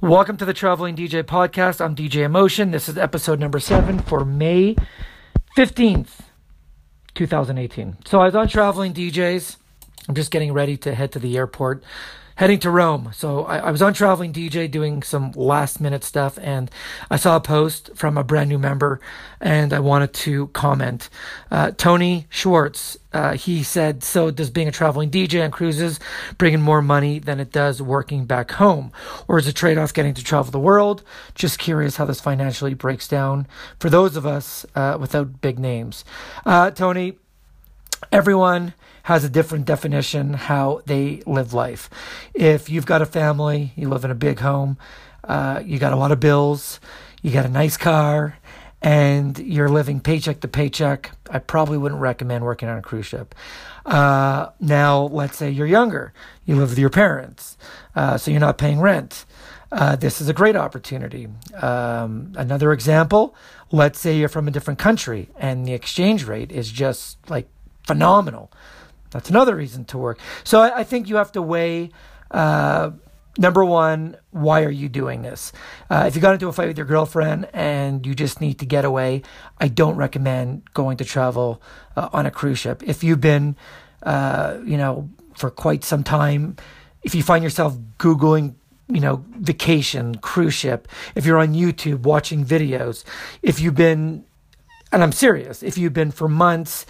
Welcome to the Traveling DJ podcast. I'm DJ Emotion. This is episode number seven for May 15th, 2018. So I was on Traveling DJs. I'm just getting ready to head to the airport heading to Rome. So I, I, was on Traveling DJ doing some last minute stuff, and I saw a post from a brand new member, and I wanted to comment. Uh, Tony Schwartz, uh, he said, "So does being a traveling DJ on cruises bring in more money than it does working back home, or is a trade off getting to travel the world?" Just curious how this financially breaks down for those of us uh, without big names. Uh, Tony, everyone has a different definition how they live life. If you've got a family, you live in a big home, uh, you got a lot of bills, you got a nice car, and you're living paycheck to paycheck, I probably wouldn't recommend working on a cruise ship. Uh, now, let's say you're younger, you live with your parents, uh, so you're not paying rent. Uh, this is a great opportunity. Um, another example, let's say you're from a different country and the exchange rate is just like phenomenal. That's another reason to work. So I, I think you have to weigh. Uh, number one, why are you doing this? Uh, if you got into a fight with your girlfriend and you just need to get away, I don't recommend going to travel uh, on a cruise ship. If you've been, uh, you know, for quite some time, if you find yourself Googling, you know, vacation, cruise ship, if you're on YouTube watching videos, if you've been, and I'm serious, if you've been for months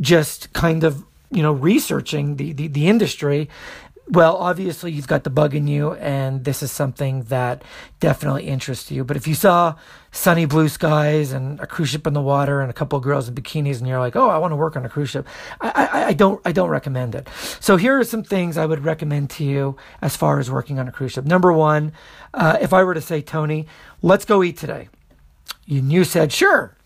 just kind of you know, researching the, the, the industry, well, obviously you've got the bug in you, and this is something that definitely interests you. But if you saw sunny blue skies and a cruise ship in the water and a couple of girls in bikinis, and you're like, "Oh, I want to work on a cruise ship," I, I, I don't I don't recommend it. So here are some things I would recommend to you as far as working on a cruise ship. Number one, uh, if I were to say, Tony, let's go eat today, and you said, "Sure."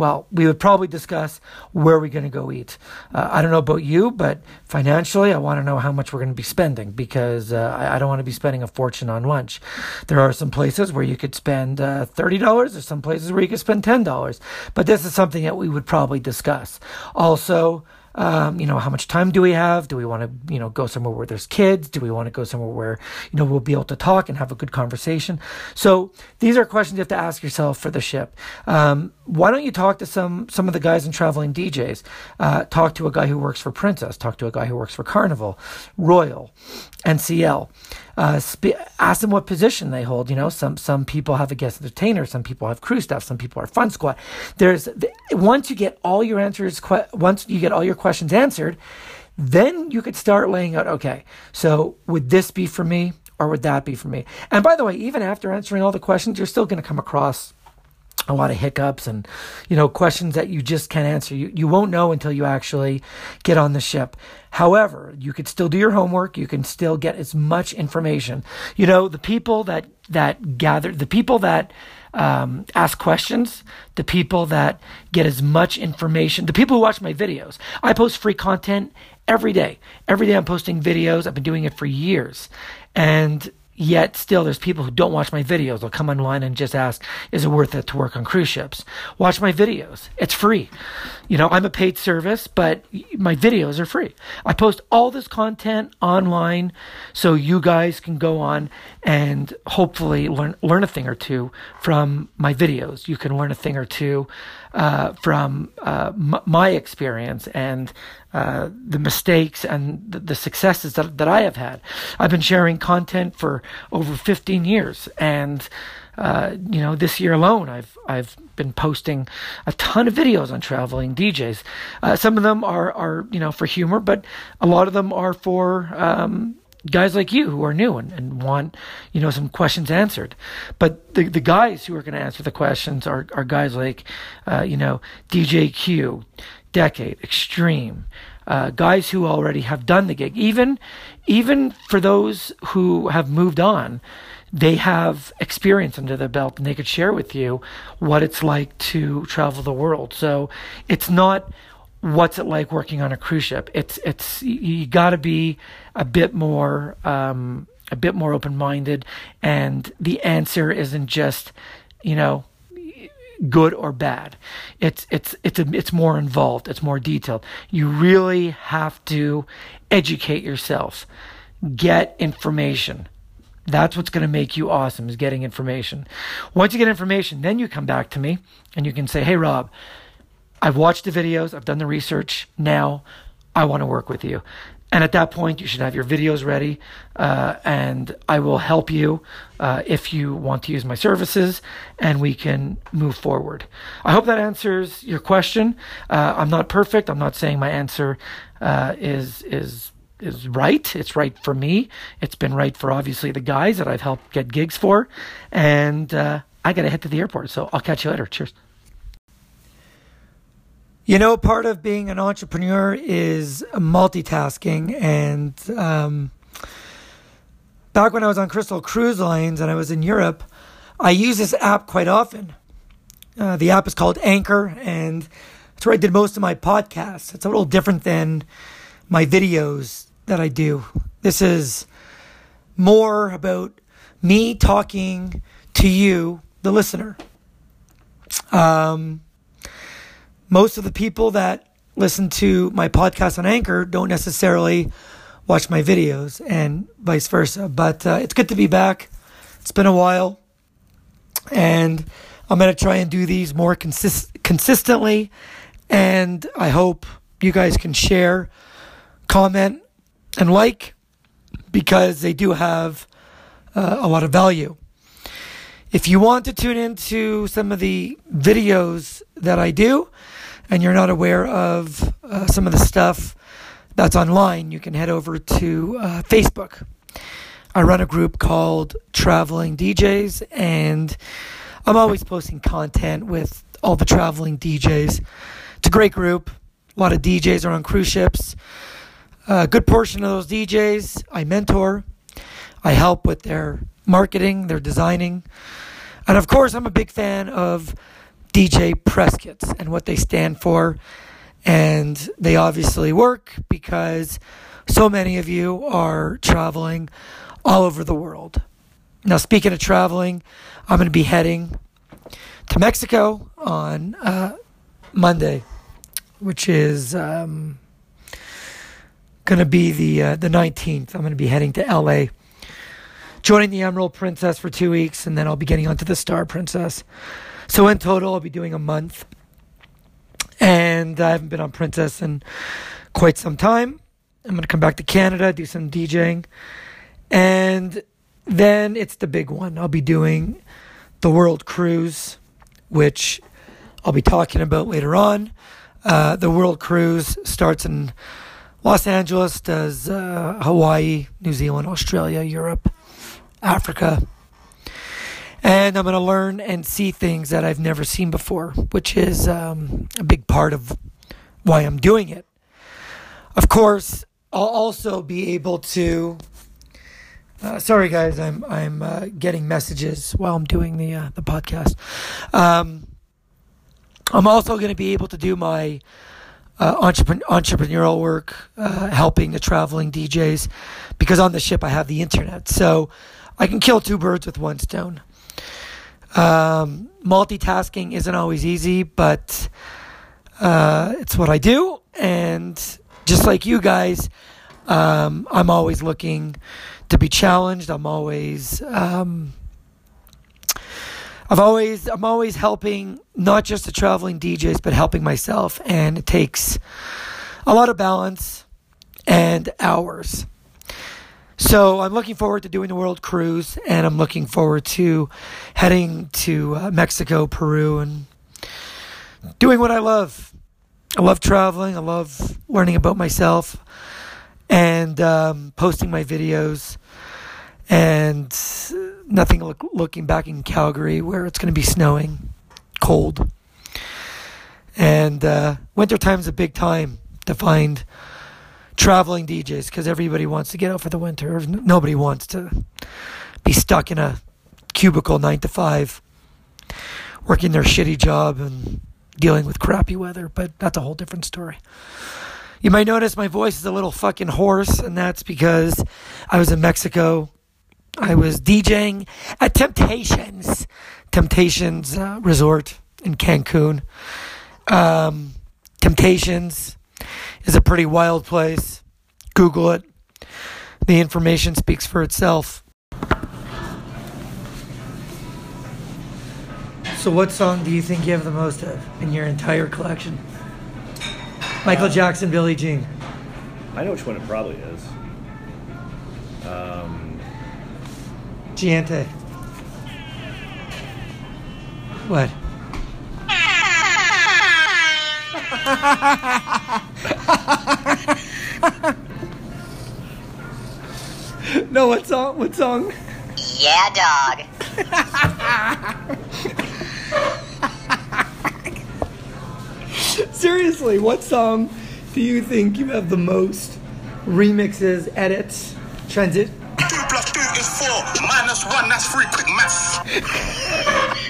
Well, we would probably discuss where we're going to go eat. Uh, I don't know about you, but financially, I want to know how much we're going to be spending because uh, I, I, don't want to be spending a fortune on lunch. There are some places where you could spend uh, $30, there's some places where you could spend $10, but this is something that we would probably discuss. Also, um, you know, how much time do we have? Do we want to, you know, go somewhere where there's kids? Do we want to go somewhere where, you know, we'll be able to talk and have a good conversation? So these are questions you have to ask yourself for the ship. Um, why don't you talk to some some of the guys in traveling DJs? Uh, talk to a guy who works for Princess. Talk to a guy who works for Carnival, Royal, NCL. Uh, sp- ask them what position they hold. You know, some some people have a guest entertainer, some people have crew staff, some people are fun squad. There's once you get all your answers, que- once you get all your questions answered, then you could start laying out. Okay, so would this be for me, or would that be for me? And by the way, even after answering all the questions, you're still going to come across a lot of hiccups and you know questions that you just can't answer. You you won't know until you actually get on the ship. However you could still do your homework. You can still get as much information. You know the people that that gather the people that um, ask questions the people that get as much information the people who watch my videos. I post free content every day. Every day i'm posting videos. I've been doing it for years. And Yet still, there's people who don't watch my videos. They'll come online and just ask, is it worth it to work on cruise ships? Watch my videos. It's free. You know, I'm a paid service, but my videos are free. I post all this content online so you guys can go on and hopefully learn, learn a thing or two from my videos. You can learn a thing or two uh, from uh, m- my experience and uh, the mistakes and the, the, successes that, that I have had. I've been sharing content for over 15 years, and uh, you know, this year alone, I've I've been posting a ton of videos on traveling DJs. Uh, some of them are are you know for humor, but a lot of them are for um, guys like you who are new and, and want you know some questions answered. But the, the guys who are going to answer the questions are, are guys like uh, you know djq decade extreme uh, guys who already have done the gig. Even even for those who have moved on they have experience under their belt and they could share with you what it's like to travel the world. So it's not what's it like working on a cruise ship? It's it's you got to be a bit more um, a bit more open minded, and the answer isn't just you know good or bad. It's it's it's a, it's more involved. It's more detailed. You really have to educate yourself, get information, That's what's going to make you awesome is getting information. Once you get information, then you come back to me and you can say, "Hey Rob, I've watched the videos, I've done the research. Now I want to work with you." And at that point, you should have your videos ready, uh, and I will help you uh, if you want to use my services, and we can move forward. I hope that answers your question. Uh, I'm not perfect. I'm not saying my answer uh, is is is right. It's right for me. It's been right for obviously the guys that I've helped get gigs for, and uh, I got to head to the airport. So I'll catch you later. Cheers. You know, part of being an entrepreneur is multitasking. And um, back when I was on Crystal Cruise Lines and I was in Europe, I use this app quite often. Uh, the app is called Anchor, and that's where I did most of my podcasts. It's a little different than my videos that I do. This is more about me talking to you, the listener. Um, most of the people that listen to my podcast on Anchor don't necessarily watch my videos and vice versa. But uh, it's good to be back. It's been a while. And I'm going to try and do these more consist- consistently. And I hope you guys can share, comment, and like because they do have uh, a lot of value. If you want to tune into some of the videos that I do, and you're not aware of uh, some of the stuff that's online, you can head over to uh, Facebook. I run a group called Traveling DJs, and I'm always posting content with all the traveling DJs. It's a great group. A lot of DJs are on cruise ships. A good portion of those DJs I mentor. I help with their marketing, their designing. And of course, I'm a big fan of DJ press kits and what they stand for. And they obviously work because so many of you are traveling all over the world. Now, speaking of traveling, I'm going to be heading to Mexico on uh, Monday, which is um, going to be the uh, the 19th. I'm going to be heading to LA, joining the Emerald Princess for two weeks, and then I'll be getting onto the Star Princess. So in total, I'll be doing a month. And I haven't been on Princess in quite some time. I'm going to come back to Canada, do some DJing. And then it's the big one. I'll be doing the World Cruise, which I'll be talking about later on. Uh, the World Cruise starts in Los Angeles, does uh, Hawaii, New Zealand, Australia, Europe, Africa, and I'm going to learn and see things that I've never seen before, which is um, a big part of why I'm doing it. Of course, I'll also be able to. Uh, sorry, guys, I'm I'm uh, getting messages while I'm doing the uh, the podcast. Um, I'm also going to be able to do my uh, entrepreneur, entrepreneurial work, uh, helping the traveling DJs, because on the ship I have the internet, so I can kill two birds with one stone. Um, multitasking isn't always easy, but uh, it's what I do. And just like you guys, um, I'm always looking to be challenged. I'm always, um, I've always, I'm always helping not just the traveling DJs, but helping myself. And it takes a lot of balance and hours. So I'm looking forward to doing the world cruise, and I'm looking forward to heading to uh, Mexico, Peru, and doing what I love. I love traveling. I love learning about myself and um, posting my videos. And nothing look, looking back in Calgary where it's going to be snowing, cold. And uh, winter time is a big time to find traveling DJs because everybody wants to get out for the winter. Nobody wants to be stuck in a cubicle nine to five, working their shitty job and dealing with crappy weather. But that's a whole different story. You might notice my voice is a little fucking hoarse, and that's because I was in Mexico. I was DJing at Temptations, Temptations uh, Resort in Cancun. Um, Temptations is a pretty wild place. Google it. The information speaks for itself. So, what song do you think you have the most of in your entire collection? Michael Jackson, Billie Jean. I know which one it probably is. Um, Giante. What? no, what song? What song? Yeah, dog. Seriously, what song do you think you have the most remixes, edits, transit? Two plus two is four. Minus one, that's three. Quick maths.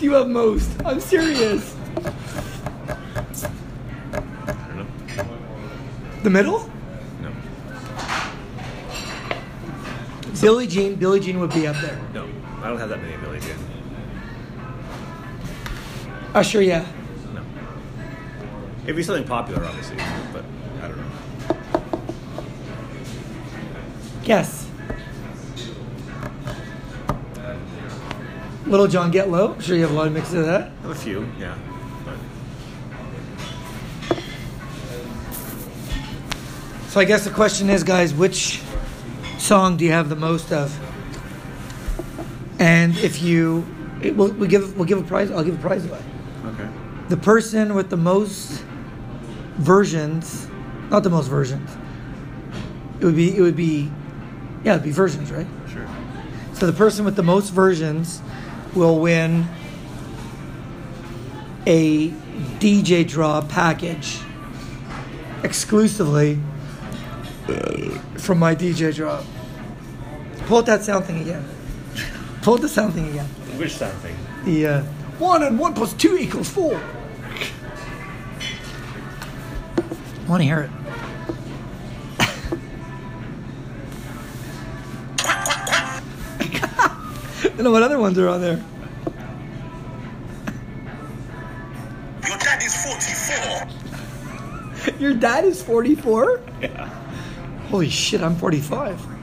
You have most? I'm serious. I don't know. The middle? No. Billie Jean. Billie Jean would be up there. No. I don't have that many Billie Jean. Usher, yeah. No. It'd be something popular, obviously, but I don't know. Guess. Lil Jon Get Low. I'm sure you have a lot of mixes of that. I have a few, yeah. So I guess the question is, guys, which song do you have the most of? And if you, it, we'll, we give we'll give a prize. I'll give a prize away. okay. The person with the most versions, not the most versions. It would be it would be, yeah, it'd be versions, right? Sure. So the person with the most versions will win a DJ draw package exclusively from my DJ draw. Pull out that sound thing again. Pull out the sound thing again. Which sound thing? The uh, one and one plus two equals four. I Want to hear it? I don't know what other ones are on there. Your dad is 44. Your dad is 44? Yeah. Holy shit, I'm 45.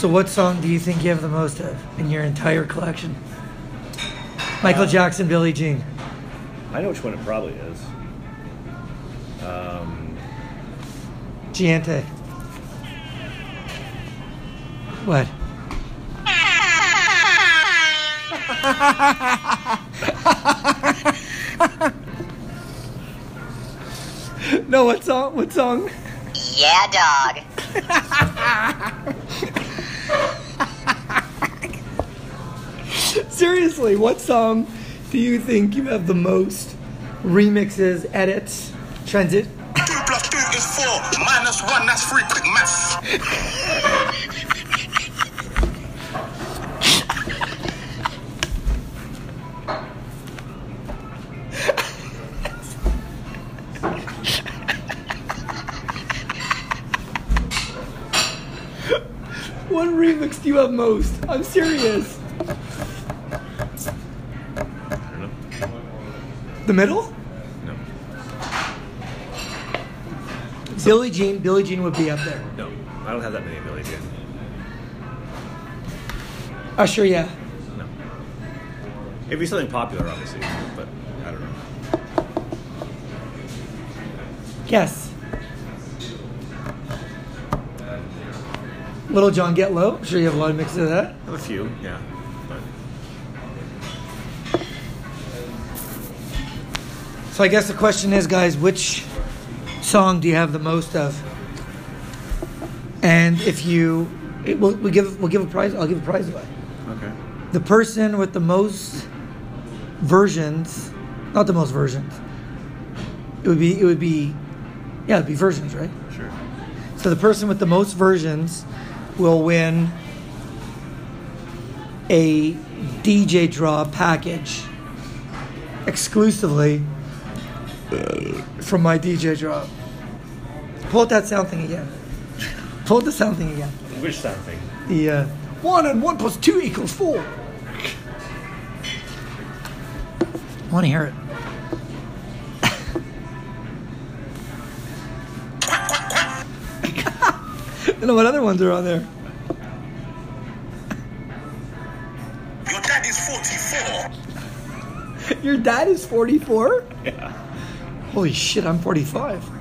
So, what song do you think you have the most of in your entire collection? Michael Jackson, Billie Jean. I know which one it probably is. Um, Giante. What? no, what song? What song? Yeah, dog. Seriously, what song do you think you have the most remixes, edits, transit? two plus two is four. Minus one, that's three. Quick maths. What remix do you have most? I'm serious. I don't know. The middle? No. Billie Jean. Billie Jean would be up there. No. I don't have that many Billie Jean. Usher, yeah. No. It'd be something popular, obviously, but I don't know. Guess. Lil Jon Get Low. I'm sure you have a lot of mixes of that. I have a few, yeah. So I guess the question is, guys, which song do you have the most of? And if you, it, we'll, we give we'll give a prize. I'll give a prize away. okay. The person with the most versions, not the most versions. It would be it would be, yeah, it'd be versions, right? Sure. So the person with the most versions will win a DJ draw package exclusively from my DJ draw. Pull that sound thing again. Pull the sound thing again. Which sound thing? The uh, one and one plus two equals four. I want to hear it. I don't know what other ones are on there. Your dad is 44. Your dad is 44? Yeah. Holy shit, I'm 45.